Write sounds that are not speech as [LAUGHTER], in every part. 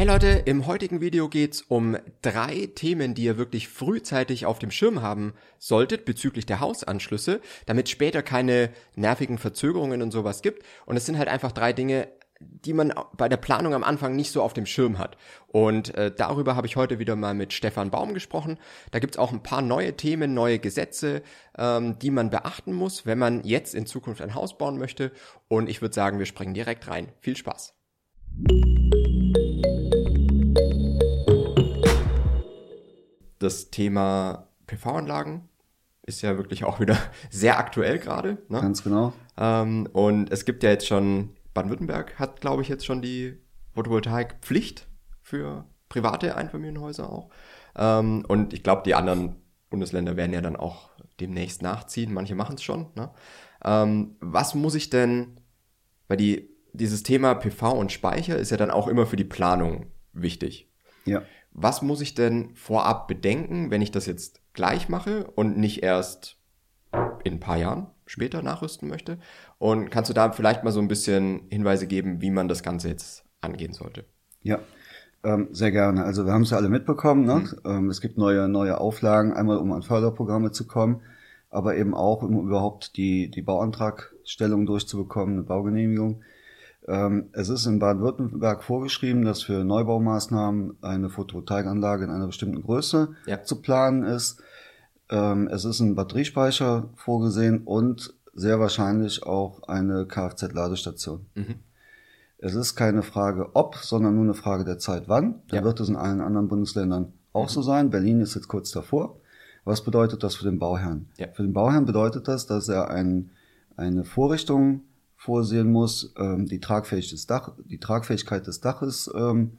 Hey Leute, im heutigen Video geht's um drei Themen, die ihr wirklich frühzeitig auf dem Schirm haben solltet bezüglich der Hausanschlüsse, damit später keine nervigen Verzögerungen und sowas gibt. Und es sind halt einfach drei Dinge, die man bei der Planung am Anfang nicht so auf dem Schirm hat. Und äh, darüber habe ich heute wieder mal mit Stefan Baum gesprochen. Da gibt's auch ein paar neue Themen, neue Gesetze, ähm, die man beachten muss, wenn man jetzt in Zukunft ein Haus bauen möchte. Und ich würde sagen, wir springen direkt rein. Viel Spaß. Das Thema PV-Anlagen ist ja wirklich auch wieder [LAUGHS] sehr aktuell gerade. Ne? Ganz genau. Ähm, und es gibt ja jetzt schon Baden-Württemberg hat, glaube ich, jetzt schon die Photovoltaikpflicht für private Einfamilienhäuser auch. Ähm, und ich glaube, die anderen Bundesländer werden ja dann auch demnächst nachziehen. Manche machen es schon. Ne? Ähm, was muss ich denn, weil die, dieses Thema PV und Speicher ist ja dann auch immer für die Planung wichtig. Ja. Was muss ich denn vorab bedenken, wenn ich das jetzt gleich mache und nicht erst in ein paar Jahren später nachrüsten möchte? Und kannst du da vielleicht mal so ein bisschen Hinweise geben, wie man das Ganze jetzt angehen sollte? Ja, ähm, sehr gerne. Also wir haben es ja alle mitbekommen. Ne? Mhm. Ähm, es gibt neue, neue Auflagen, einmal um an Förderprogramme zu kommen, aber eben auch, um überhaupt die, die Bauantragstellung durchzubekommen, eine Baugenehmigung. Ähm, es ist in Baden-Württemberg vorgeschrieben, dass für Neubaumaßnahmen eine Photovoltaikanlage in einer bestimmten Größe ja. zu planen ist. Ähm, es ist ein Batteriespeicher vorgesehen und sehr wahrscheinlich auch eine Kfz-Ladestation. Mhm. Es ist keine Frage ob, sondern nur eine Frage der Zeit wann. Da ja. wird es in allen anderen Bundesländern auch mhm. so sein. Berlin ist jetzt kurz davor. Was bedeutet das für den Bauherrn? Ja. Für den Bauherrn bedeutet das, dass er ein, eine Vorrichtung vorsehen muss, ähm, die, Tragfähig des Dach, die Tragfähigkeit des Daches ähm,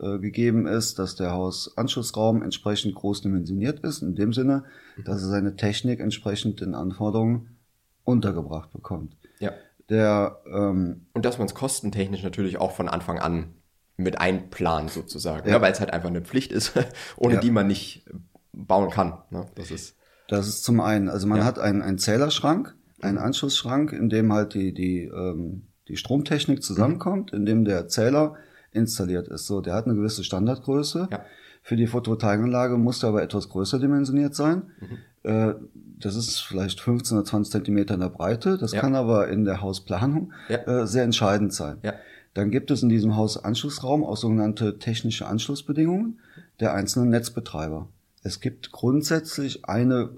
äh, gegeben ist, dass der Hausanschlussraum entsprechend groß dimensioniert ist, in dem Sinne, dass er seine Technik entsprechend den Anforderungen untergebracht bekommt. Ja. Der, ähm, Und dass man es kostentechnisch natürlich auch von Anfang an mit einplant sozusagen, ja. ne? weil es halt einfach eine Pflicht ist, [LAUGHS] ohne ja. die man nicht bauen kann. Ne? Das ist das ist zum einen, also man ja. hat einen, einen Zählerschrank, mhm. Anschlussschrank, in dem halt die die ähm, die Stromtechnik zusammenkommt, in dem der Zähler installiert ist. So, der hat eine gewisse Standardgröße. Ja. Für die Photovoltaikanlage muss der aber etwas größer dimensioniert sein. Mhm. Äh, das ist vielleicht 15 oder 20 Zentimeter in der Breite. Das ja. kann aber in der Hausplanung ja. äh, sehr entscheidend sein. Dann gibt es in diesem Hausanschlussraum auch sogenannte technische Anschlussbedingungen der einzelnen Netzbetreiber. Es gibt grundsätzlich eine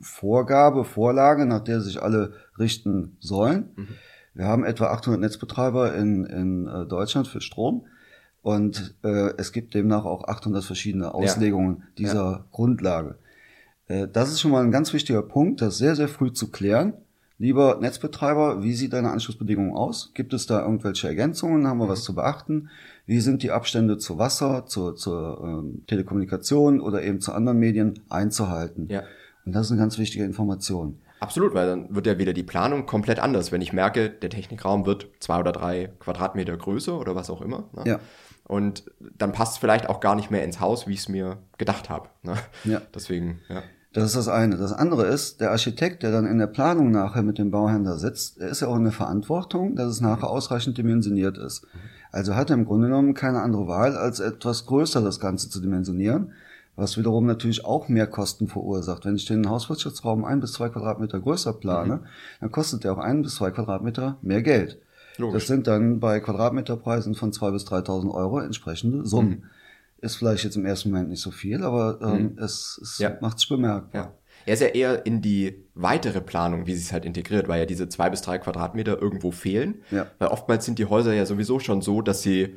Vorgabe, Vorlage, nach der sich alle richten sollen. Mhm. Wir haben etwa 800 Netzbetreiber in, in äh, Deutschland für Strom und äh, es gibt demnach auch 800 verschiedene Auslegungen ja. dieser ja. Grundlage. Äh, das ist schon mal ein ganz wichtiger Punkt, das sehr, sehr früh zu klären. Lieber Netzbetreiber, wie sieht deine Anschlussbedingungen aus? Gibt es da irgendwelche Ergänzungen? Haben wir mhm. was zu beachten? Wie sind die Abstände zu Wasser, zur, zur ähm, Telekommunikation oder eben zu anderen Medien einzuhalten? Ja. Und das ist eine ganz wichtige Information. Absolut, weil dann wird ja wieder die Planung komplett anders. Wenn ich merke, der Technikraum wird zwei oder drei Quadratmeter größer oder was auch immer. Ne? Ja. Und dann passt es vielleicht auch gar nicht mehr ins Haus, wie ich es mir gedacht habe. Ne? Ja. Deswegen, ja. Das ist das eine. Das andere ist, der Architekt, der dann in der Planung nachher mit dem Bauhändler sitzt, der ist ja auch in der Verantwortung, dass es nachher ausreichend dimensioniert ist. Also hat er im Grunde genommen keine andere Wahl, als etwas größer das Ganze zu dimensionieren was wiederum natürlich auch mehr Kosten verursacht. Wenn ich den Hauswirtschaftsraum ein bis zwei Quadratmeter größer plane, mhm. dann kostet der auch ein bis zwei Quadratmeter mehr Geld. Logisch. Das sind dann bei Quadratmeterpreisen von zwei bis 3.000 Euro entsprechende Summen. Mhm. Ist vielleicht jetzt im ersten Moment nicht so viel, aber ähm, mhm. es, es ja. macht sich bemerkbar. Ja. Er ist ja eher in die weitere Planung, wie sie es halt integriert, weil ja diese zwei bis drei Quadratmeter irgendwo fehlen. Ja. Weil oftmals sind die Häuser ja sowieso schon so, dass sie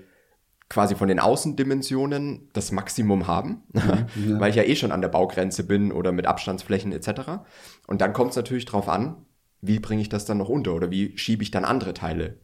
quasi von den Außendimensionen das Maximum haben, mhm, [LAUGHS] weil ich ja eh schon an der Baugrenze bin oder mit Abstandsflächen etc. Und dann kommt es natürlich drauf an, wie bringe ich das dann noch unter oder wie schiebe ich dann andere Teile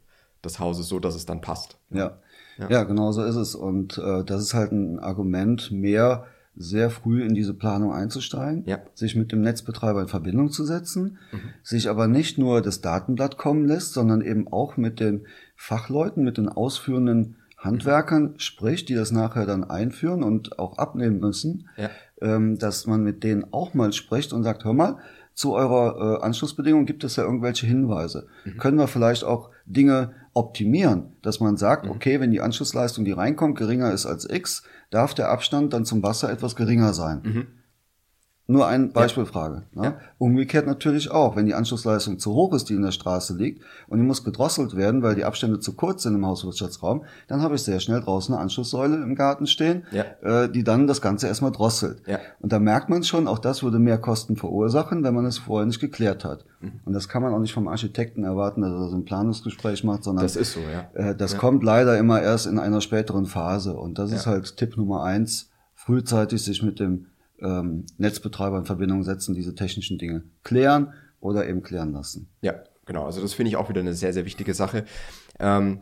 des Hauses so, dass es dann passt. Ja, ja, ja genau so ist es. Und äh, das ist halt ein Argument mehr, sehr früh in diese Planung einzusteigen, ja. sich mit dem Netzbetreiber in Verbindung zu setzen, mhm. sich aber nicht nur das Datenblatt kommen lässt, sondern eben auch mit den Fachleuten, mit den ausführenden Handwerkern spricht, die das nachher dann einführen und auch abnehmen müssen, ja. ähm, dass man mit denen auch mal spricht und sagt, hör mal, zu eurer äh, Anschlussbedingung gibt es ja irgendwelche Hinweise. Mhm. Können wir vielleicht auch Dinge optimieren, dass man sagt, mhm. okay, wenn die Anschlussleistung, die reinkommt, geringer ist als X, darf der Abstand dann zum Wasser etwas geringer sein. Mhm. Nur eine Beispielfrage. Ja. Ne? Umgekehrt natürlich auch, wenn die Anschlussleistung zu hoch ist, die in der Straße liegt, und die muss gedrosselt werden, weil die Abstände zu kurz sind im Hauswirtschaftsraum, dann habe ich sehr schnell draußen eine Anschlusssäule im Garten stehen, ja. äh, die dann das Ganze erstmal drosselt. Ja. Und da merkt man schon, auch das würde mehr Kosten verursachen, wenn man es vorher nicht geklärt hat. Mhm. Und das kann man auch nicht vom Architekten erwarten, dass er so ein Planungsgespräch macht, sondern das ist so, ja. Äh, das kommt leider immer erst in einer späteren Phase. Und das ist halt Tipp Nummer eins, frühzeitig sich mit dem ähm, Netzbetreiber in Verbindung setzen, diese technischen Dinge klären oder eben klären lassen. Ja, genau. Also das finde ich auch wieder eine sehr, sehr wichtige Sache. Ähm,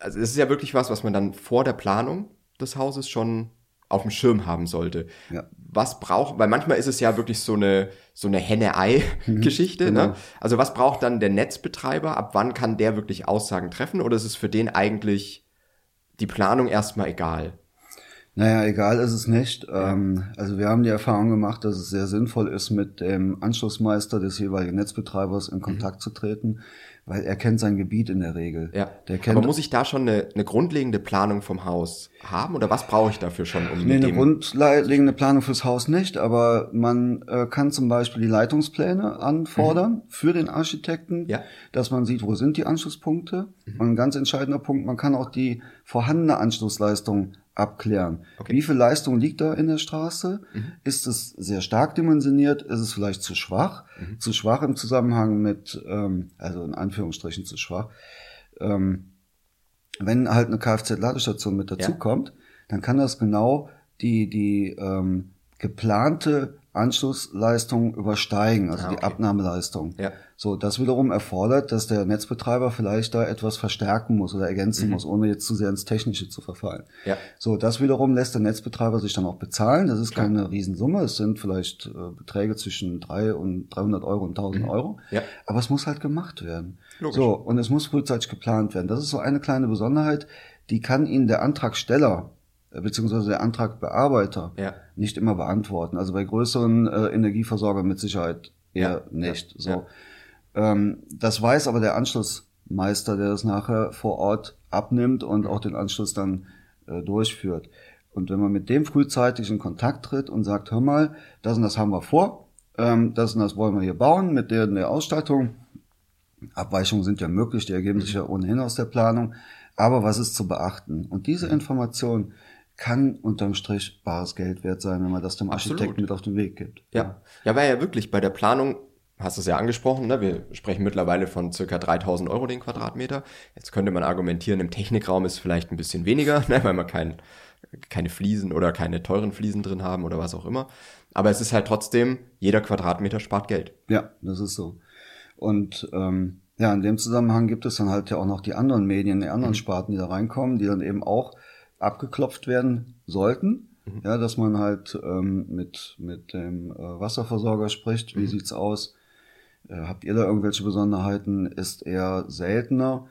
also es ist ja wirklich was, was man dann vor der Planung des Hauses schon auf dem Schirm haben sollte. Ja. Was braucht, weil manchmal ist es ja wirklich so eine, so eine Henne-Ei-Geschichte, mhm, genau. ne? Also was braucht dann der Netzbetreiber? Ab wann kann der wirklich Aussagen treffen? Oder ist es für den eigentlich die Planung erstmal egal? Naja, egal ist es nicht. Ähm, also wir haben die Erfahrung gemacht, dass es sehr sinnvoll ist, mit dem Anschlussmeister des jeweiligen Netzbetreibers in Kontakt mhm. zu treten, weil er kennt sein Gebiet in der Regel. Ja. Der kennt Aber muss ich da schon eine, eine grundlegende Planung vom Haus haben oder was brauche ich dafür schon? Um nee, eine grundlegende Planung fürs Haus nicht, aber man äh, kann zum Beispiel die Leitungspläne anfordern mhm. für den Architekten, ja. dass man sieht, wo sind die Anschlusspunkte. Mhm. Und ein ganz entscheidender Punkt, man kann auch die vorhandene Anschlussleistung abklären. Okay. Wie viel Leistung liegt da in der Straße? Mhm. Ist es sehr stark dimensioniert? Ist es vielleicht zu schwach? Mhm. Zu schwach im Zusammenhang mit, ähm, also in Anführungsstrichen zu schwach. Ähm, wenn halt eine Kfz-Ladestation mit dazukommt, ja. dann kann das genau die, die ähm, geplante Anschlussleistung übersteigen, also ah, okay. die Abnahmeleistung. Ja. So, das wiederum erfordert, dass der Netzbetreiber vielleicht da etwas verstärken muss oder ergänzen mhm. muss, ohne jetzt zu sehr ins Technische zu verfallen. Ja. So, das wiederum lässt der Netzbetreiber sich dann auch bezahlen. Das ist Klar. keine Riesensumme. Es sind vielleicht äh, Beträge zwischen drei und 300 Euro und 1000 mhm. Euro. Ja. Aber es muss halt gemacht werden. Logisch. So, und es muss frühzeitig geplant werden. Das ist so eine kleine Besonderheit, die kann Ihnen der Antragsteller beziehungsweise der Antragbearbeiter ja. nicht immer beantworten. Also bei größeren äh, Energieversorgern mit Sicherheit eher ja. nicht. So. Ja. Ähm, das weiß aber der Anschlussmeister, der das nachher vor Ort abnimmt und auch den Anschluss dann äh, durchführt. Und wenn man mit dem frühzeitig in Kontakt tritt und sagt, hör mal, das und das haben wir vor, ähm, das und das wollen wir hier bauen mit der, der Ausstattung. Abweichungen sind ja möglich, die ergeben sich ja ohnehin aus der Planung. Aber was ist zu beachten? Und diese Information kann unterm Strich bares Geld wert sein, wenn man das dem Architekten Absolut. mit auf den Weg gibt. Ja. ja, weil ja wirklich bei der Planung hast du es ja angesprochen, ne? wir sprechen mittlerweile von circa 3000 Euro den Quadratmeter. Jetzt könnte man argumentieren, im Technikraum ist vielleicht ein bisschen weniger, [LAUGHS] ne? weil man kein, keine Fliesen oder keine teuren Fliesen drin haben oder was auch immer. Aber es ist halt trotzdem, jeder Quadratmeter spart Geld. Ja, das ist so. Und ähm, ja, in dem Zusammenhang gibt es dann halt ja auch noch die anderen Medien, die anderen mhm. Sparten, die da reinkommen, die dann eben auch abgeklopft werden sollten. Mhm. Ja, dass man halt ähm, mit, mit dem äh, Wasserversorger spricht. Wie mhm. sieht's aus? Äh, habt ihr da irgendwelche Besonderheiten? Ist eher seltener.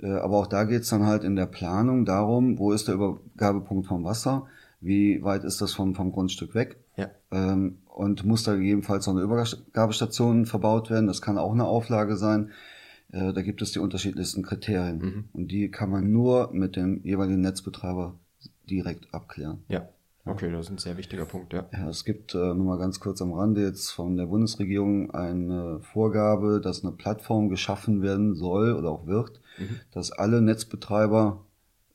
Äh, aber auch da geht's dann halt in der Planung darum, wo ist der Übergabepunkt vom Wasser? Wie weit ist das vom, vom Grundstück weg? Ja. Ähm, und muss da gegebenenfalls noch eine Übergabestation verbaut werden? Das kann auch eine Auflage sein. Äh, da gibt es die unterschiedlichsten Kriterien. Mhm. Und die kann man nur mit dem jeweiligen Netzbetreiber direkt abklären. Ja. Okay, das ist ein sehr wichtiger Punkt, ja. Ja, es gibt äh, nur mal ganz kurz am Rande jetzt von der Bundesregierung eine Vorgabe, dass eine Plattform geschaffen werden soll oder auch wird, mhm. dass alle Netzbetreiber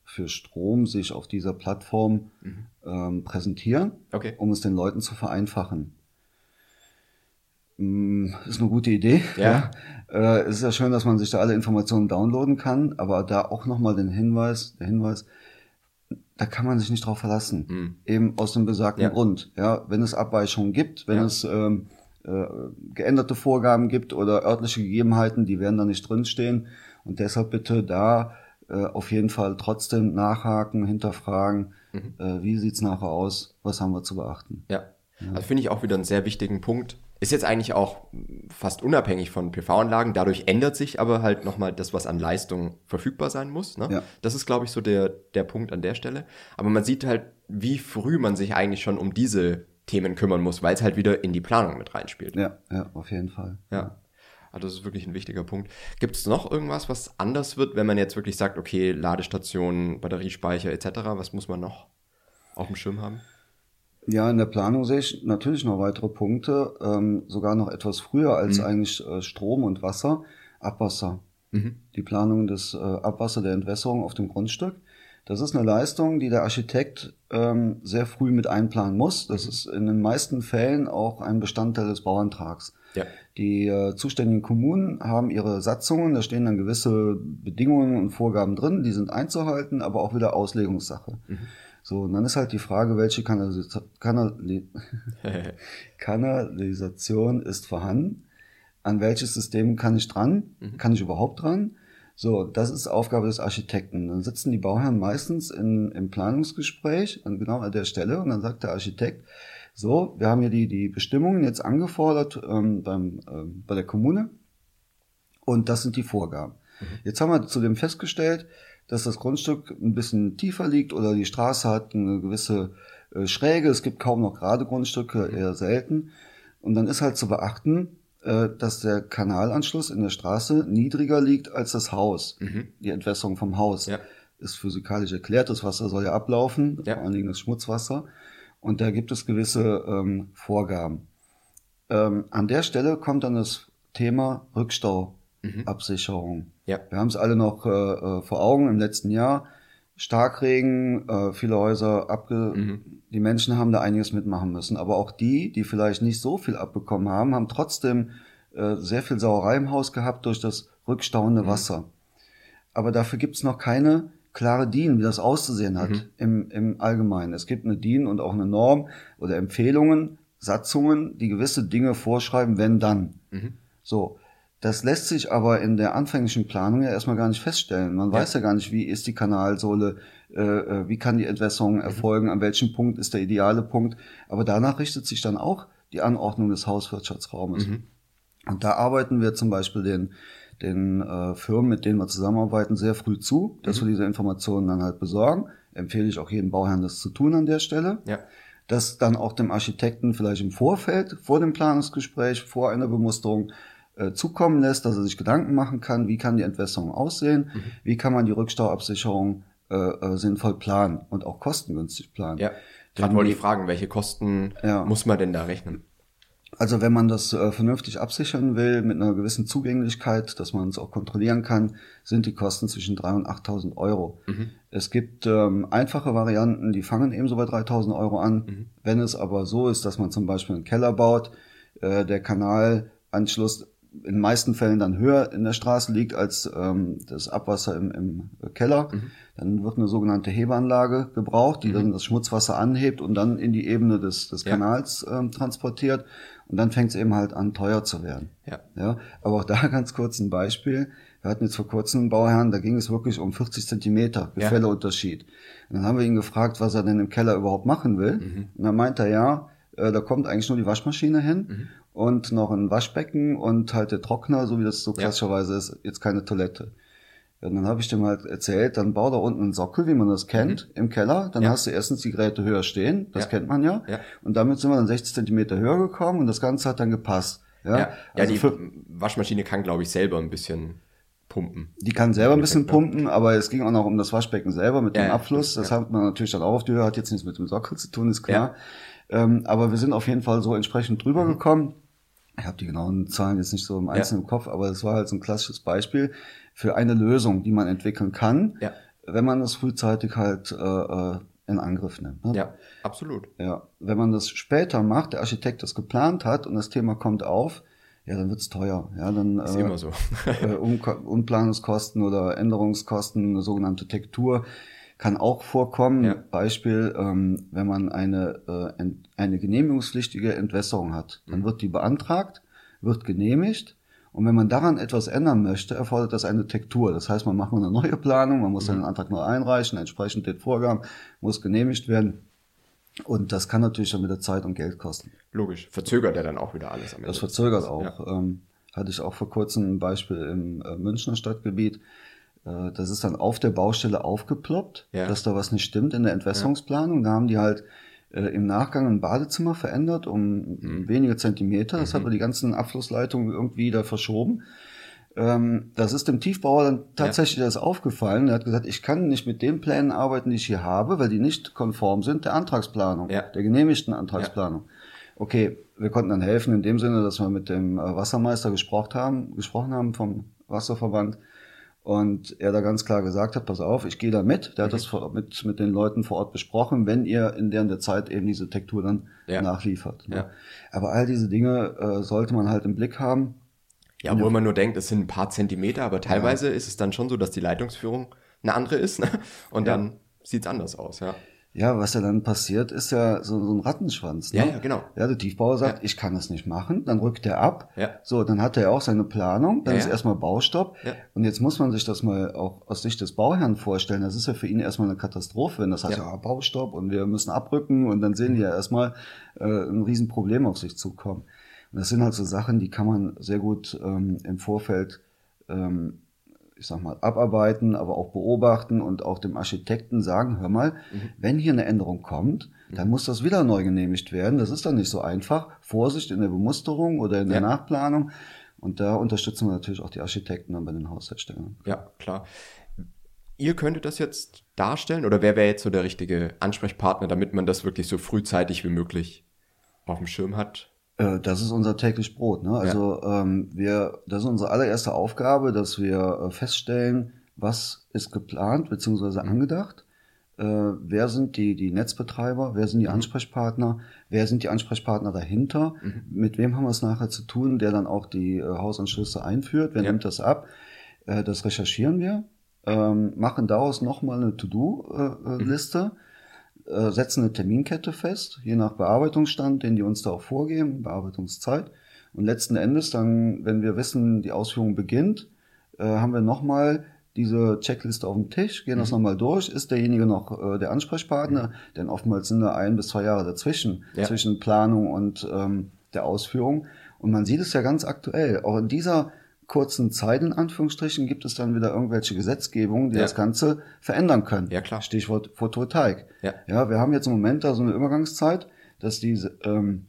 für Strom sich auf dieser Plattform mhm. ähm, präsentieren, okay. um es den Leuten zu vereinfachen. Mm, ist eine gute Idee. Ja. ja. Äh, es ist ja schön, dass man sich da alle Informationen downloaden kann, aber da auch nochmal den Hinweis, der Hinweis, da kann man sich nicht drauf verlassen. Mhm. Eben aus dem besagten ja. Grund. Ja, wenn es Abweichungen gibt, wenn ja. es ähm, äh, geänderte Vorgaben gibt oder örtliche Gegebenheiten, die werden da nicht drinstehen. Und deshalb bitte da äh, auf jeden Fall trotzdem nachhaken, hinterfragen, mhm. äh, wie sieht's nachher aus, was haben wir zu beachten. Ja. ja. Also finde ich auch wieder einen sehr wichtigen Punkt, ist jetzt eigentlich auch fast unabhängig von PV-Anlagen. Dadurch ändert sich aber halt nochmal das, was an Leistung verfügbar sein muss. Ne? Ja. Das ist, glaube ich, so der, der Punkt an der Stelle. Aber man sieht halt, wie früh man sich eigentlich schon um diese Themen kümmern muss, weil es halt wieder in die Planung mit reinspielt. Ja, ja, auf jeden Fall. Ja. Also das ist wirklich ein wichtiger Punkt. Gibt es noch irgendwas, was anders wird, wenn man jetzt wirklich sagt, okay, Ladestation, Batteriespeicher etc., was muss man noch auf dem Schirm haben? Ja, in der Planung sehe ich natürlich noch weitere Punkte, ähm, sogar noch etwas früher als mhm. eigentlich äh, Strom und Wasser, Abwasser. Mhm. Die Planung des äh, Abwasser der Entwässerung auf dem Grundstück. Das ist eine Leistung, die der Architekt ähm, sehr früh mit einplanen muss. Das mhm. ist in den meisten Fällen auch ein Bestandteil des Bauantrags. Ja. Die äh, zuständigen Kommunen haben ihre Satzungen, da stehen dann gewisse Bedingungen und Vorgaben drin, die sind einzuhalten, aber auch wieder Auslegungssache. Mhm. So, und dann ist halt die Frage, welche Kanalisa Kanali [LAUGHS] Kanalisation ist vorhanden? An welches System kann ich dran? Mhm. Kann ich überhaupt dran? So, das ist Aufgabe des Architekten. Dann sitzen die Bauherren meistens in, im Planungsgespräch, an genau an der Stelle, und dann sagt der Architekt, so, wir haben hier die, die Bestimmungen jetzt angefordert ähm, beim, ähm, bei der Kommune und das sind die Vorgaben. Mhm. Jetzt haben wir zudem festgestellt, dass das Grundstück ein bisschen tiefer liegt oder die Straße hat eine gewisse äh, Schräge. Es gibt kaum noch gerade Grundstücke, eher selten. Und dann ist halt zu beachten, äh, dass der Kanalanschluss in der Straße niedriger liegt als das Haus. Mhm. Die Entwässerung vom Haus ja. ist physikalisch erklärt. Das Wasser soll ja ablaufen, ja. vor allen Dingen das Schmutzwasser. Und da gibt es gewisse ähm, Vorgaben. Ähm, an der Stelle kommt dann das Thema Rückstauabsicherung. Mhm. Ja. Wir haben es alle noch äh, äh, vor Augen im letzten Jahr. Starkregen, äh, viele Häuser abge... Mhm. Die Menschen haben da einiges mitmachen müssen. Aber auch die, die vielleicht nicht so viel abbekommen haben, haben trotzdem äh, sehr viel Sauerei im Haus gehabt durch das rückstauende mhm. Wasser. Aber dafür gibt's noch keine klare DIN, wie das auszusehen hat mhm. im, im Allgemeinen. Es gibt eine DIN und auch eine Norm oder Empfehlungen, Satzungen, die gewisse Dinge vorschreiben, wenn dann. Mhm. So. Das lässt sich aber in der anfänglichen Planung ja erstmal gar nicht feststellen. Man ja. weiß ja gar nicht, wie ist die Kanalsohle, äh, äh, wie kann die Entwässerung mhm. erfolgen, an welchem Punkt ist der ideale Punkt. Aber danach richtet sich dann auch die Anordnung des Hauswirtschaftsraumes. Mhm. Und da arbeiten wir zum Beispiel den, den äh, Firmen, mit denen wir zusammenarbeiten, sehr früh zu, dass mhm. wir diese Informationen dann halt besorgen. Empfehle ich auch jedem Bauherrn, das zu tun an der Stelle. Ja. Das dann auch dem Architekten vielleicht im Vorfeld, vor dem Planungsgespräch, vor einer Bemusterung äh, zukommen lässt, dass er sich Gedanken machen kann, wie kann die Entwässerung aussehen, mhm. wie kann man die Rückstauabsicherung äh, äh, sinnvoll planen und auch kostengünstig planen. Ja, gerade wollte ich fragen, welche Kosten ja. muss man denn da rechnen? Also wenn man das äh, vernünftig absichern will, mit einer gewissen Zugänglichkeit, dass man es auch kontrollieren kann, sind die Kosten zwischen 3.000 und 8.000 Euro. Mhm. Es gibt ähm, einfache Varianten, die fangen ebenso bei 3.000 Euro an. Mhm. Wenn es aber so ist, dass man zum Beispiel einen Keller baut, äh, der Kanalanschluss in den meisten Fällen dann höher in der Straße liegt als ähm, das Abwasser im, im Keller. Mhm. Dann wird eine sogenannte Hebeanlage gebraucht, die mhm. dann das Schmutzwasser anhebt und dann in die Ebene des, des Kanals ähm, transportiert. Und dann fängt es eben halt an, teuer zu werden. Ja. ja. Aber auch da [LAUGHS] ganz kurz ein Beispiel. Wir hatten jetzt vor kurzem einen Bauherrn, da ging es wirklich um 40 Zentimeter Gefälleunterschied. Ja. Und dann haben wir ihn gefragt, was er denn im Keller überhaupt machen will. Mhm. Und dann meint er, ja, äh, da kommt eigentlich nur die Waschmaschine hin mhm. Und noch ein Waschbecken und halt der Trockner, so wie das so klassischerweise ja. ist, jetzt keine Toilette. Ja, dann habe ich dem halt erzählt, dann bau da unten einen Sockel, wie man das kennt, mhm. im Keller. Dann ja. hast du erstens die Geräte höher stehen, das ja. kennt man ja. ja. Und damit sind wir dann 60 Zentimeter höher gekommen und das Ganze hat dann gepasst. Ja, ja, also die für, Waschmaschine kann, glaube ich, selber ein bisschen pumpen. Die kann selber ein bisschen pumpen, aber es ging auch noch um das Waschbecken selber mit dem Abfluss. Das hat man natürlich dann auch auf die Höhe, hat jetzt nichts mit dem Sockel zu tun, ist klar. Ähm, aber wir sind auf jeden Fall so entsprechend drüber mhm. gekommen. Ich habe die genauen Zahlen jetzt nicht so im Einzelnen im Kopf, aber es war halt so ein klassisches Beispiel für eine Lösung, die man entwickeln kann, ja. wenn man es frühzeitig halt äh, äh, in Angriff nimmt. Ne? Ja, absolut. Ja, wenn man das später macht, der Architekt das geplant hat und das Thema kommt auf, ja, dann wird's teuer. Ja, dann ist äh, immer so. äh, um, Umplanungskosten oder Änderungskosten, eine sogenannte Tektur kann auch vorkommen. Ja. Beispiel, ähm, wenn man eine, äh, eine genehmigungspflichtige Entwässerung hat, dann mhm. wird die beantragt, wird genehmigt. Und wenn man daran etwas ändern möchte, erfordert das eine Tektur. Das heißt, man macht eine neue Planung, man muss mhm. Antrag neu einreichen, entsprechend den Vorgang muss genehmigt werden. Und das kann natürlich dann wieder Zeit und Geld kosten. Logisch. Verzögert er dann auch wieder alles am Ende. Das verzögert auch. Ja. Ähm, hatte ich auch vor kurzem ein Beispiel im äh, Münchner Stadtgebiet. Äh, das ist dann auf der Baustelle aufgeploppt, ja. dass da was nicht stimmt in der Entwässerungsplanung. Da haben die halt äh, im Nachgang ein Badezimmer verändert um mhm. wenige Zentimeter. Das mhm. hat er die ganzen Abflussleitungen irgendwie da verschoben. Ähm, das ist dem Tiefbauer dann tatsächlich ja. das aufgefallen. Er hat gesagt, ich kann nicht mit den Plänen arbeiten, die ich hier habe, weil die nicht konform sind der Antragsplanung, ja. der genehmigten Antragsplanung. Okay, wir konnten dann helfen in dem Sinne, dass wir mit dem äh, Wassermeister gesprochen haben, gesprochen haben vom Wasserverband und er da ganz klar gesagt hat, pass auf, ich gehe da mit. Der hat das mhm. mit, mit den Leuten vor Ort besprochen, wenn ihr in deren der Zeit eben diese Tektur dann ja. nachliefert. Ne? Ja. Aber all diese Dinge äh, sollte man halt im Blick haben. Ja, obwohl man nur denkt, es sind ein paar Zentimeter, aber teilweise ja. ist es dann schon so, dass die Leitungsführung eine andere ist ne? und dann sieht's anders aus, ja. Ja, was ja dann passiert, ist ja so, so ein Rattenschwanz. Ne? Ja, ja, genau. Ja, der Tiefbauer sagt, ja. ich kann das nicht machen, dann rückt er ab. Ja. So, dann hat er ja auch seine Planung, dann ja, ist erstmal Baustopp. Ja. Und jetzt muss man sich das mal auch aus Sicht des Bauherrn vorstellen. Das ist ja für ihn erstmal eine Katastrophe, wenn das heißt, ja, Baustopp und wir müssen abrücken und dann sehen die ja erstmal äh, ein Riesenproblem auf sich zukommen. Und das sind halt so Sachen, die kann man sehr gut ähm, im Vorfeld ähm, ich sag mal, abarbeiten, aber auch beobachten und auch dem Architekten sagen, hör mal, mhm. wenn hier eine Änderung kommt, dann mhm. muss das wieder neu genehmigt werden. Das ist dann nicht so einfach. Vorsicht in der Bemusterung oder in der ja. Nachplanung. Und da unterstützen wir natürlich auch die Architekten dann bei den Hausherstellern. Ja, klar. Ihr könntet das jetzt darstellen oder wer wäre jetzt so der richtige Ansprechpartner, damit man das wirklich so frühzeitig wie möglich auf dem Schirm hat? Äh, das ist unser täglich Brot. Ne? Also ja. ähm, wir, das ist unsere allererste Aufgabe, dass wir äh, feststellen, was ist geplant bzw. Mhm. angedacht. Äh, wer sind die, die Netzbetreiber, wer sind die mhm. Ansprechpartner, wer sind die Ansprechpartner dahinter, mhm. mit wem haben wir es nachher zu tun, der dann auch die äh, Hausanschlüsse einführt, wer ja. nimmt das ab. Äh, das recherchieren wir, ähm, machen daraus nochmal eine To-Do-Liste. Äh, setzen eine Terminkette fest, je nach Bearbeitungsstand, den die uns da auch vorgeben, Bearbeitungszeit. Und letzten Endes dann, wenn wir wissen, die Ausführung beginnt, äh, haben wir nochmal diese Checkliste auf dem Tisch, gehen mhm. das nochmal durch. Ist derjenige noch äh, der Ansprechpartner? Mhm. Denn oftmals sind da ein bis zwei Jahre dazwischen, ja. zwischen Planung und ähm, der Ausführung. Und man sieht es ja ganz aktuell. Auch in dieser kurzen Zeit, in Anführungsstrichen, gibt es dann wieder irgendwelche Gesetzgebungen, die ja. das Ganze verändern können. Ja, klar. Stichwort Photovoltaik. Ja. ja, wir haben jetzt im Moment da so eine Übergangszeit, dass diese, ähm,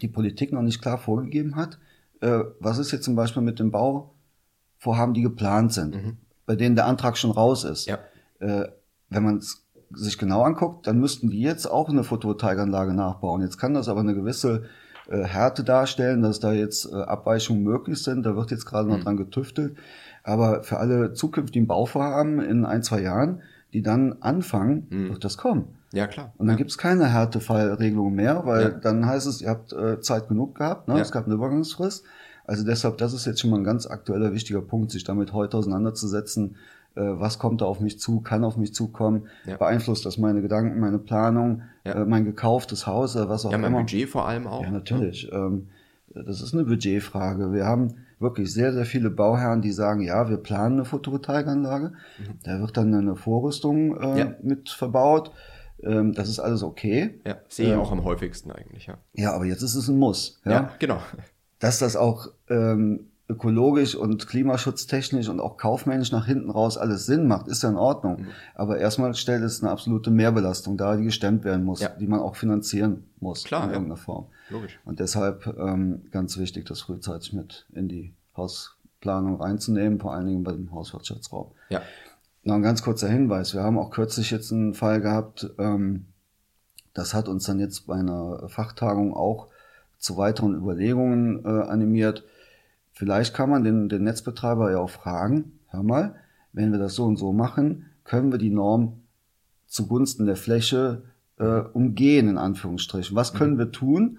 die Politik noch nicht klar vorgegeben hat, äh, was ist jetzt zum Beispiel mit den Bauvorhaben, die geplant sind, mhm. bei denen der Antrag schon raus ist. Ja. Äh, wenn man es sich genau anguckt, dann müssten die jetzt auch eine Photovoltaikanlage nachbauen. Jetzt kann das aber eine gewisse äh, Härte darstellen, dass da jetzt äh, Abweichungen möglich sind. Da wird jetzt gerade noch mhm. dran getüftelt. Aber für alle zukünftigen Bauvorhaben in ein, zwei Jahren, die dann anfangen, mhm. wird das kommen. Ja, klar. Und dann ja. gibt's keine Härtefallregelung mehr, weil ja. dann heißt es, ihr habt äh, Zeit genug gehabt, ne? Ja. es gab eine Übergangsfrist. Also deshalb, das ist jetzt schon mal ein ganz aktueller, wichtiger Punkt, sich damit heute auseinanderzusetzen, was kommt da auf mich zu, kann auf mich zukommen, ja. beeinflusst das meine Gedanken, meine Planung, ja. äh, mein gekauftes Haus, äh, was auch ja, immer. Ja, mein Budget vor allem auch. Ja, natürlich. Ähm, das ist eine Budgetfrage. Wir haben wirklich sehr, sehr viele Bauherren, die sagen, ja, wir planen eine Photovoltaikanlage. Mhm. Da wird dann eine Vorrüstung äh, ja. mit verbaut. Ähm, das ist alles okay. Ja, sehe ich ähm, auch am häufigsten eigentlich, ja. Ja, aber jetzt ist es ein Muss. Ja, ja genau. Dass das auch ähm, ökologisch und klimaschutztechnisch und auch kaufmännisch nach hinten raus alles Sinn macht, ist ja in Ordnung. Mhm. Aber erstmal stellt es eine absolute Mehrbelastung dar, die gestemmt werden muss, ja. die man auch finanzieren muss Klar, in ja. irgendeiner Form. Logisch. Und deshalb ähm, ganz wichtig, das frühzeitig mit in die Hausplanung reinzunehmen, vor allen Dingen bei dem Hauswirtschaftsraum. Ja. Noch ein ganz kurzer Hinweis. Wir haben auch kürzlich jetzt einen Fall gehabt, ähm, das hat uns dann jetzt bei einer Fachtagung auch zu weiteren Überlegungen äh, animiert Vielleicht kann man den, den Netzbetreiber ja auch fragen, hör mal, wenn wir das so und so machen, können wir die Norm zugunsten der Fläche äh, umgehen, in Anführungsstrichen. Was können mhm. wir tun?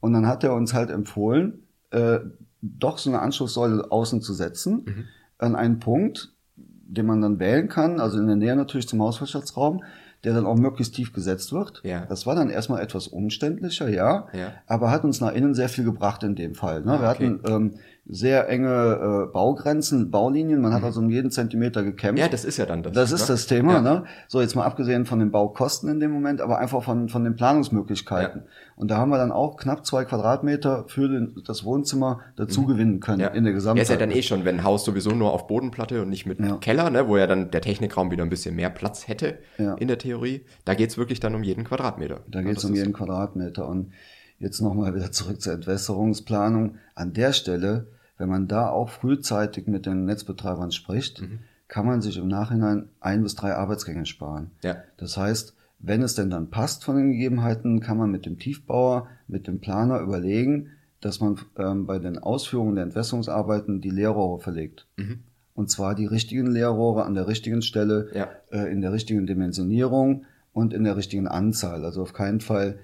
Und dann hat er uns halt empfohlen, äh, doch so eine Anschlusssäule außen zu setzen, mhm. an einen Punkt, den man dann wählen kann, also in der Nähe natürlich zum Hauswirtschaftsraum, der dann auch möglichst tief gesetzt wird. Ja. Das war dann erstmal etwas umständlicher, ja, ja. aber hat uns nach innen sehr viel gebracht in dem Fall. Ne? Ah, wir hatten ähm, sehr enge äh, Baugrenzen, Baulinien. Man hat also um jeden Zentimeter gekämpft. Ja, das ist ja dann das. Das ist ne? das Thema, ja. ne? So, jetzt mal abgesehen von den Baukosten in dem Moment, aber einfach von, von den Planungsmöglichkeiten. Ja. Und da haben wir dann auch knapp zwei Quadratmeter für den, das Wohnzimmer dazu mhm. gewinnen können ja. in der Gesamtheit. Ja, ist ja dann eh schon, wenn ein Haus sowieso nur auf Bodenplatte und nicht mit Keller, ne, wo ja dann der Technikraum wieder ein bisschen mehr Platz hätte in der Theorie. Da geht's wirklich dann um jeden Quadratmeter. Da geht's um jeden Quadratmeter. Und jetzt nochmal wieder zurück zur Entwässerungsplanung. An der Stelle wenn man da auch frühzeitig mit den Netzbetreibern spricht, mhm. kann man sich im Nachhinein ein bis drei Arbeitsgänge sparen. Ja. Das heißt, wenn es denn dann passt von den Gegebenheiten, kann man mit dem Tiefbauer, mit dem Planer überlegen, dass man ähm, bei den Ausführungen der Entwässerungsarbeiten die Leerrohre verlegt. Mhm. Und zwar die richtigen Leerrohre an der richtigen Stelle, ja. äh, in der richtigen Dimensionierung und in der richtigen Anzahl. Also auf keinen Fall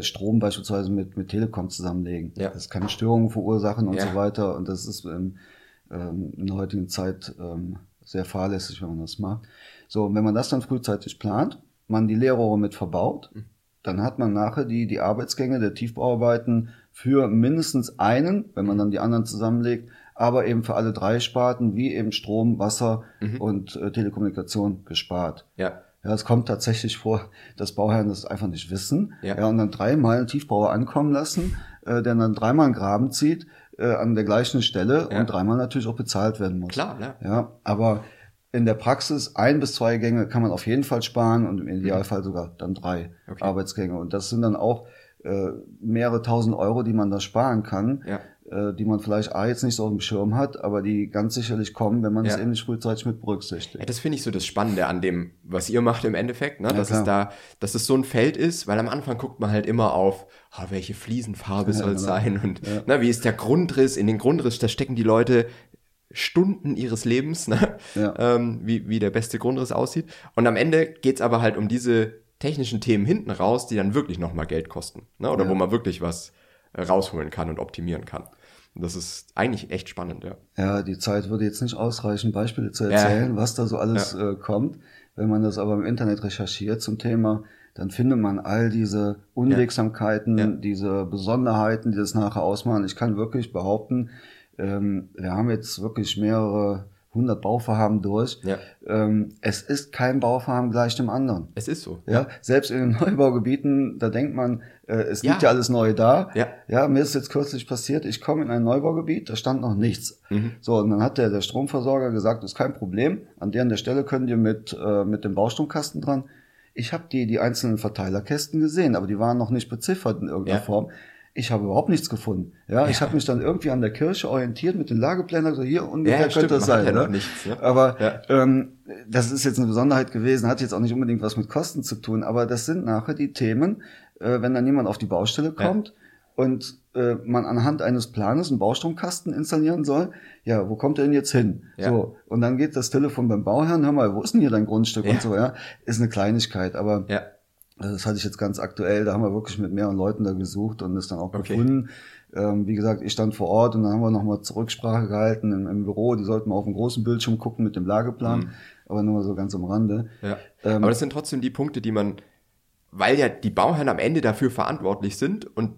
Strom beispielsweise mit, mit Telekom zusammenlegen. Ja. Das kann Störungen verursachen und ja. so weiter. Und das ist ähm, ähm, in der heutigen Zeit ähm, sehr fahrlässig, wenn man das macht. So, und wenn man das dann frühzeitig plant, man die Leerrohre mit verbaut, mhm. dann hat man nachher die, die Arbeitsgänge der Tiefbauarbeiten für mindestens einen, wenn man dann die anderen zusammenlegt, aber eben für alle drei Sparten, wie eben Strom, Wasser mhm. und äh, Telekommunikation gespart. Ja. Ja, es kommt tatsächlich vor, dass Bauherren das einfach nicht wissen. Ja. ja und dann dreimal einen Tiefbauer ankommen lassen, äh, der dann dreimal einen Graben zieht äh, an der gleichen Stelle ja. und dreimal natürlich auch bezahlt werden muss. Klar, ja. Ja, aber in der Praxis ein bis zwei Gänge kann man auf jeden Fall sparen und im Idealfall sogar dann drei okay. Arbeitsgänge. Und das sind dann auch äh, mehrere tausend Euro, die man da sparen kann. Ja äh, die man vielleicht A jetzt nicht so auf dem Schirm hat, aber die ganz sicherlich kommen, wenn man es ja. eben nicht frühzeitig mit berücksichtigt. Ja, das finde ich so das Spannende an dem, was ihr macht im Endeffekt, ne? Dass es da, dass es so ein Feld ist, weil am Anfang guckt man halt immer auf, oh, welche Fliesenfarbe soll es genau. sein und ne, wie ist der Grundriss, in den Grundriss, da stecken die Leute Stunden ihres Lebens, ne? ja. ähm, wie, wie der beste Grundriss aussieht. Und am Ende geht's aber halt um diese technischen Themen hinten raus, die dann wirklich nochmal Geld kosten. Ne? Oder ja. wo man wirklich was rausholen kann und optimieren kann. Das ist eigentlich echt spannend, ja. Ja, die Zeit würde jetzt nicht ausreichen, Beispiele zu erzählen, ja. was da so alles ja. äh, kommt. Wenn man das aber im Internet recherchiert zum Thema, dann findet man all diese Unwegsamkeiten, ja. diese Besonderheiten, die das nachher ausmachen. Ich kann wirklich behaupten, ähm, wir haben jetzt wirklich mehrere 100 Bauvorhaben durch. Ja. Ähm, es ist kein Bauvorhaben gleich dem anderen. Es ist so. Ja, ja. selbst in den [LAUGHS] Neubaugebieten, da denkt man, äh, es liegt ja. ja alles neu da. Ja. ja, mir ist jetzt kürzlich passiert, ich komme in ein Neubaugebiet, da stand noch nichts. Mhm. So, und dann hat der, der Stromversorger gesagt, ist kein Problem, an der, an der Stelle können die mit, äh, mit dem Baustromkasten dran. Ich habe die, die einzelnen Verteilerkästen gesehen, aber die waren noch nicht beziffert in irgendeiner ja. Form. Ich habe überhaupt nichts gefunden. Ja, ja. ich habe mich dann irgendwie an der Kirche orientiert mit den Lageplänen, so hier ungefähr ja, könnte das sein. Ja ne? nichts, ne? Aber ähm, das ist jetzt eine Besonderheit gewesen, hat jetzt auch nicht unbedingt was mit Kosten zu tun, aber das sind nachher die Themen, äh, wenn dann jemand auf die Baustelle kommt und äh, man anhand eines Planes einen Baustromkasten installieren soll, ja, wo kommt der denn jetzt hin? Ja. So, und dann geht das Telefon beim Bauherrn, hör mal, wo ist denn hier dein Grundstück ja. und so, ja, ist eine Kleinigkeit, aber ja. Also das hatte ich jetzt ganz aktuell, da haben wir wirklich mit mehreren Leuten da gesucht und es dann auch okay. gefunden. Ähm, wie gesagt, ich stand vor Ort und dann haben wir nochmal Zurücksprache gehalten im, im, Büro. Die sollten mal auf dem großen Bildschirm gucken mit dem Lageplan, mhm. aber nur mal so ganz am Rande. Ja. Ähm, aber das sind trotzdem die Punkte, die man, weil ja die Bauherren am Ende dafür verantwortlich sind und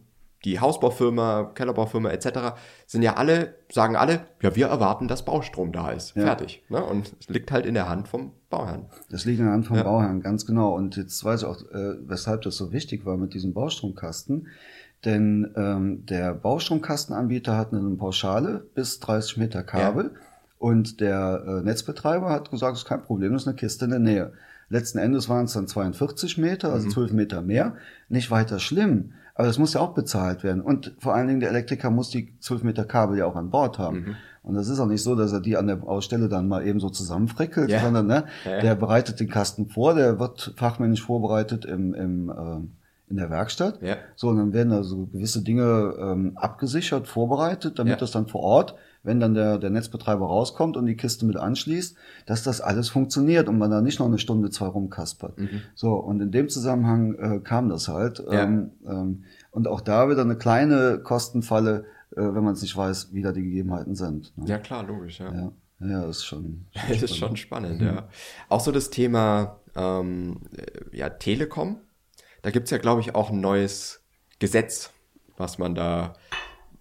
die Hausbaufirma, Kellerbaufirma etc. sind ja alle, sagen alle, ja, wir erwarten, dass Baustrom da ist. Ja. Fertig. Ne? Und es liegt halt in der Hand vom Bauherrn. Das liegt in der Hand vom ja. Bauherrn, ganz genau. Und jetzt weiß ich auch, äh, weshalb das so wichtig war mit diesem Baustromkasten. Denn ähm, der Baustromkastenanbieter hat eine Pauschale bis 30 Meter Kabel. Ja. Und der äh, Netzbetreiber hat gesagt, das ist kein Problem, das ist eine Kiste in der Nähe. Letzten Endes waren es dann 42 Meter, also mhm. 12 Meter mehr. Nicht weiter schlimm. Aber das muss ja auch bezahlt werden. Und vor allen Dingen der Elektriker muss die 12 Meter Kabel ja auch an Bord haben. Mhm. Und das ist auch nicht so, dass er die an der Ausstelle dann mal eben so zusammenfrickelt, ja. sondern ne, ja. der bereitet den Kasten vor, der wird fachmännisch vorbereitet im, im äh, in der Werkstatt. Ja. So, und dann werden da so gewisse Dinge ähm, abgesichert, vorbereitet, damit ja. das dann vor Ort, wenn dann der, der Netzbetreiber rauskommt und die Kiste mit anschließt, dass das alles funktioniert und man da nicht noch eine Stunde, zwei rumkaspert. Mhm. So, und in dem Zusammenhang äh, kam das halt. Ja. Ähm, ähm, und auch da wieder eine kleine Kostenfalle, äh, wenn man es nicht weiß, wie da die Gegebenheiten sind. Ne? Ja, klar, logisch, ja. Ja, ja ist schon. schon das [LAUGHS] ist schon spannend, mhm. ja. Auch so das Thema ähm, ja, Telekom da gibt's ja, glaube ich, auch ein neues Gesetz, was man da,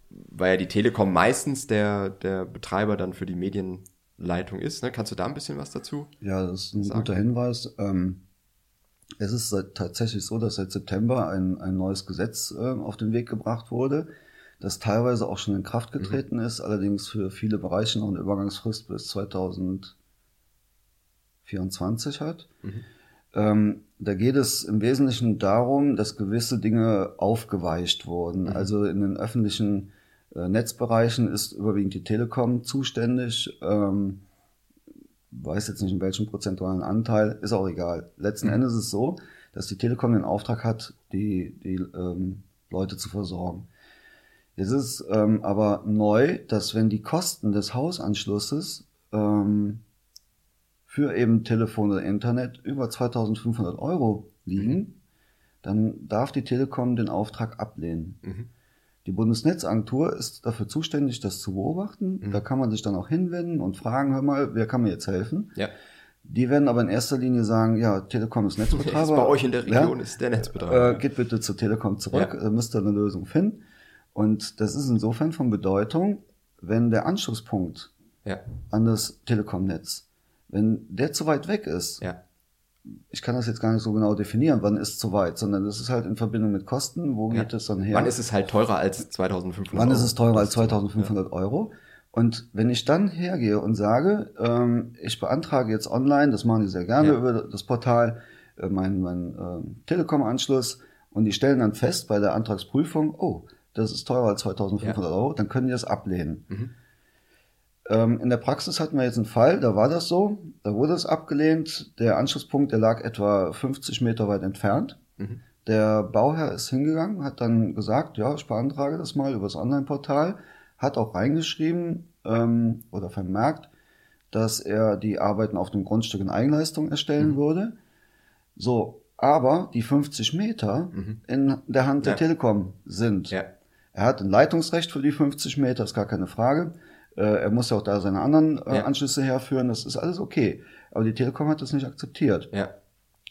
weil ja die Telekom meistens der, der Betreiber dann für die Medienleitung ist. Ne? Kannst du da ein bisschen was dazu? Ja, das ist ein sagen? guter Hinweis. Ähm, es ist tatsächlich so, dass seit September ein, ein neues Gesetz äh, auf den Weg gebracht wurde, das teilweise auch schon in Kraft mhm. getreten mhm. ist, allerdings für viele Bereiche noch eine Übergangsfrist bis 2024 hat. Mhm. Ähm, da geht es im Wesentlichen darum, dass gewisse Dinge aufgeweicht wurden. Mhm. Also in den öffentlichen äh, Netzbereichen ist überwiegend die Telekom zuständig. Ähm, weiß jetzt nicht in welchem prozentualen Anteil, ist auch egal. Letzten mhm. Endes ist es so, dass die Telekom den Auftrag hat, die, die ähm, Leute zu versorgen. Jetzt ist ähm, aber neu, dass wenn die Kosten des Hausanschlusses ähm, für eben Telefon oder Internet über 2500 Euro liegen, mhm. dann darf die Telekom den Auftrag ablehnen. Mhm. Die Bundesnetzagentur ist dafür zuständig, das zu beobachten. Mhm. Da kann man sich dann auch hinwenden und fragen, hör mal, wer kann mir jetzt helfen? Ja. Die werden aber in erster Linie sagen, ja, Telekom ist Netzbetreiber. [LAUGHS] Ist bei euch in der Region ja, ist der Netzbetreiber. Äh, geht bitte zur Telekom zurück, ja. müsst ihr eine Lösung finden. Und das ist insofern von Bedeutung, wenn der Anschlusspunkt ja. an das Telekom-Netz wenn der zu weit weg ist, ja. ich kann das jetzt gar nicht so genau definieren, wann ist zu weit, sondern das ist halt in Verbindung mit Kosten, wo geht es dann her? Wann ist es halt teurer als 2500 Wann ist es teurer als 2500 ja. Euro? Und wenn ich dann hergehe und sage, ähm, ich beantrage jetzt online, das machen die sehr gerne ja. über das Portal, äh, mein, mein äh, Telekom-Anschluss, und die stellen dann fest bei der Antragsprüfung, oh, das ist teurer als 2500 ja. Euro, dann können die das ablehnen. Mhm. Ähm, in der Praxis hatten wir jetzt einen Fall, da war das so, da wurde es abgelehnt. Der Anschlusspunkt, der lag etwa 50 Meter weit entfernt. Mhm. Der Bauherr ist hingegangen, hat dann gesagt, ja, ich beantrage das mal über das Online-Portal, hat auch reingeschrieben ähm, oder vermerkt, dass er die Arbeiten auf dem Grundstück in Eigenleistung erstellen mhm. würde. So, aber die 50 Meter mhm. in der Hand der Telekom sind. Ja. Er hat ein Leitungsrecht für die 50 Meter, ist gar keine Frage. Äh, er muss ja auch da seine anderen äh, ja. Anschlüsse herführen, das ist alles okay. Aber die Telekom hat das nicht akzeptiert. Ja.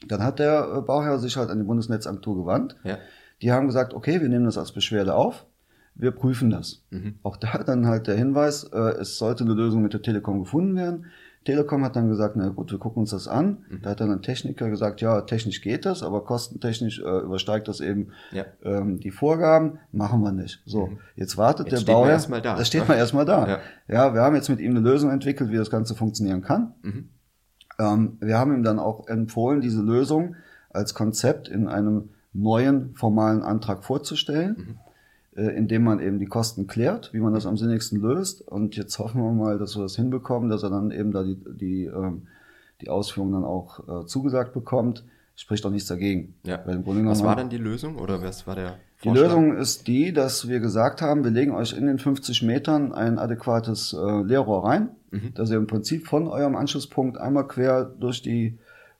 Dann hat der äh, Bauherr sich halt an die Bundesnetzagentur gewandt. Ja. Die haben gesagt, okay, wir nehmen das als Beschwerde auf, wir prüfen das. Mhm. Auch da dann halt der Hinweis, es sollte eine Lösung mit der Telekom gefunden werden. Telekom hat dann gesagt, na gut, wir gucken uns das an. Mhm. Da hat dann ein Techniker gesagt, ja, technisch geht das, aber kostentechnisch äh, übersteigt das eben ja. ähm, die Vorgaben, machen wir nicht. So, mhm. jetzt wartet jetzt der Bauherr. Erstmal da. Das steht mal erstmal da. Ja. ja. wir haben jetzt mit ihm eine Lösung entwickelt, wie das Ganze funktionieren kann. Mhm. Ähm, wir haben ihm dann auch empfohlen, diese Lösung als Konzept in einem neuen formalen Antrag vorzustellen. Äh, indem man eben die Kosten klärt, wie man das am sinnigsten löst. Und jetzt hoffen wir mal, dass wir das hinbekommen, dass er dann eben da die, die, ähm, die Ausführungen dann auch äh, zugesagt bekommt. Spricht doch nichts dagegen. Ja. was war denn die Lösung oder was war der Vorschlag? Die Lösung ist die, dass wir gesagt haben, wir legen euch in den 50 Metern ein adäquates äh, Leerrohr rein, mhm. dass ihr im Prinzip von eurem Anschlusspunkt einmal quer durch die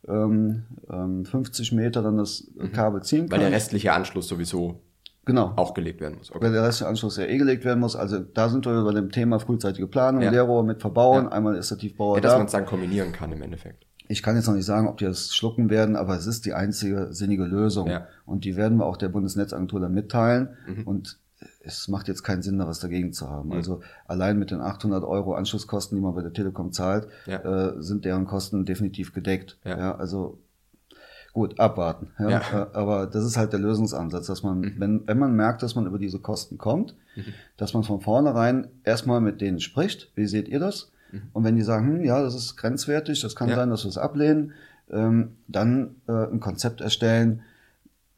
ähm, ähm, 50 Meter dann das mhm. Kabel ziehen könnt. Weil der restliche Anschluss sowieso genau. auch gelegt werden muss. Okay. Weil der restliche Anschluss ja eh gelegt werden muss. Also da sind wir bei dem Thema frühzeitige Planung, ja. Leerrohr mit Verbauen. Ja. Einmal ist der Tiefbauer ja, dass da. Dass man es dann kombinieren kann im Endeffekt. Ich kann jetzt noch nicht sagen, ob die das schlucken werden, aber es ist die einzige sinnige Lösung. Ja. Und die werden wir auch der Bundesnetzagentur dann mitteilen. Mhm. Und es macht jetzt keinen Sinn, da was dagegen zu haben. Mhm. Also allein mit den 800 Euro Anschlusskosten, die man bei der Telekom zahlt, ja. äh, sind deren Kosten definitiv gedeckt. Ja. ja also Gut, abwarten. Ja? ja. Äh, aber das ist halt der Lösungsansatz, dass man, mhm. wenn, wenn man merkt, dass man über diese Kosten kommt, mhm. dass man von vornherein erstmal mit denen spricht. Wie seht ihr das? Mhm. Und wenn die sagen, hm, ja, das ist grenzwertig, das kann ja. sein, dass wir es ablehnen, ähm, dann äh, ein Konzept erstellen,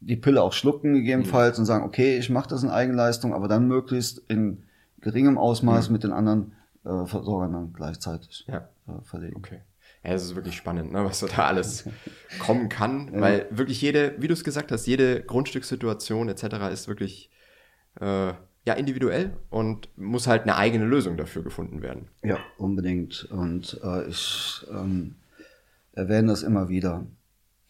die Pille auch schlucken gegebenenfalls mhm. und sagen, okay, ich mache das in Eigenleistung, aber dann möglichst in geringem Ausmaß mhm. mit den anderen äh, Versorgern dann gleichzeitig ja. äh, verlegen. Okay. Ja, es ist wirklich spannend, ne, was da alles [LAUGHS] kommen kann, weil wirklich jede, wie du es gesagt hast, jede Grundstückssituation etc. ist wirklich äh, ja individuell und muss halt eine eigene Lösung dafür gefunden werden. Ja, unbedingt. Und äh, ich ähm, erwähne das immer wieder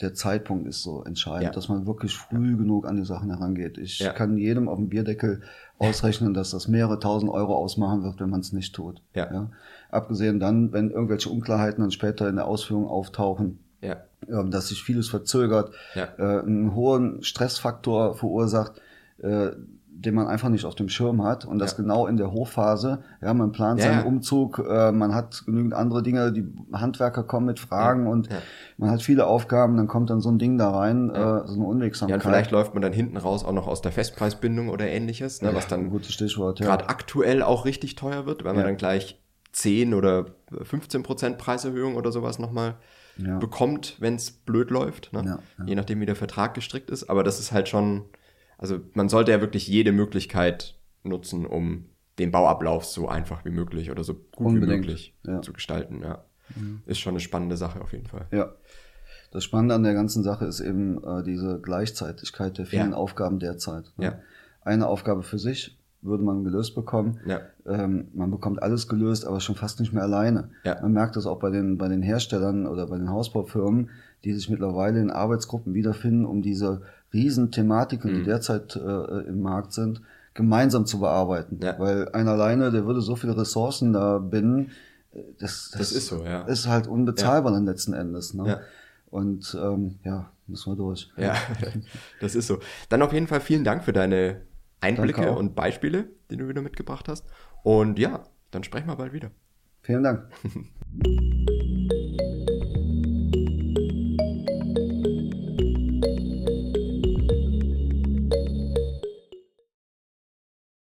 der Zeitpunkt ist so entscheidend, ja. dass man wirklich früh ja. genug an die Sachen herangeht. Ich ja. kann jedem auf dem Bierdeckel ausrechnen, dass das mehrere tausend Euro ausmachen wird, wenn man es nicht tut. Ja. Abgesehen dann, wenn irgendwelche Unklarheiten dann später in der Ausführung auftauchen. Ähm, dass sich vieles verzögert, äh, einen hohen Stressfaktor verursacht. Äh, den man einfach nicht auf dem Schirm hat und das ja. genau in der Hochphase. Ja, man plant ja, seinen ja. Umzug, äh, man hat genügend andere Dinge, die Handwerker kommen mit Fragen und man hat viele Aufgaben, dann kommt dann so ein Ding da rein, äh, so eine Unwegsamkeit. Ja, und vielleicht läuft man dann hinten raus auch noch aus der Festpreisbindung oder ähnliches, ne, was dann gutes Stichwort, gerade aktuell auch richtig teuer wird, weil man dann gleich 10 oder 15 Prozent Preiserhöhung oder sowas nochmal ja. bekommt, wenn es blöd läuft. Ne? Ja, ja. Je nachdem, wie der Vertrag gestrickt ist. Aber das ist halt schon, also man sollte ja wirklich jede Möglichkeit nutzen, um den Bauablauf so einfach wie möglich oder so gut Unbedingt. wie möglich zu gestalten. Ja. Mhm. Ist schon eine spannende Sache auf jeden Fall. Ja. Das Spannende an der ganzen Sache ist eben äh, diese Gleichzeitigkeit der vielen Aufgaben derzeit. Ne? Ja. Eine Aufgabe für sich würde man gelöst bekommen. Ja. Ähm, man bekommt alles gelöst, aber schon fast nicht mehr alleine. Ja. Man merkt das auch bei den, bei den Herstellern oder bei den Hausbaufirmen, die sich mittlerweile in Arbeitsgruppen wiederfinden, um diese Riesenthematiken, mhm. die derzeit äh, im Markt sind, gemeinsam zu bearbeiten. Ja. Weil einer alleine, der würde so viele Ressourcen da binden, äh, das, das, das ist so, ja. Ist halt unbezahlbar ja. dann letzten Endes. Ne? Ja. Und ähm, ja, müssen wir durch. Ja, [LAUGHS] das ist so. Dann auf jeden Fall vielen Dank für deine Einblicke und Beispiele, die du wieder mitgebracht hast. Und ja, dann sprechen wir bald wieder. Vielen Dank. [LAUGHS]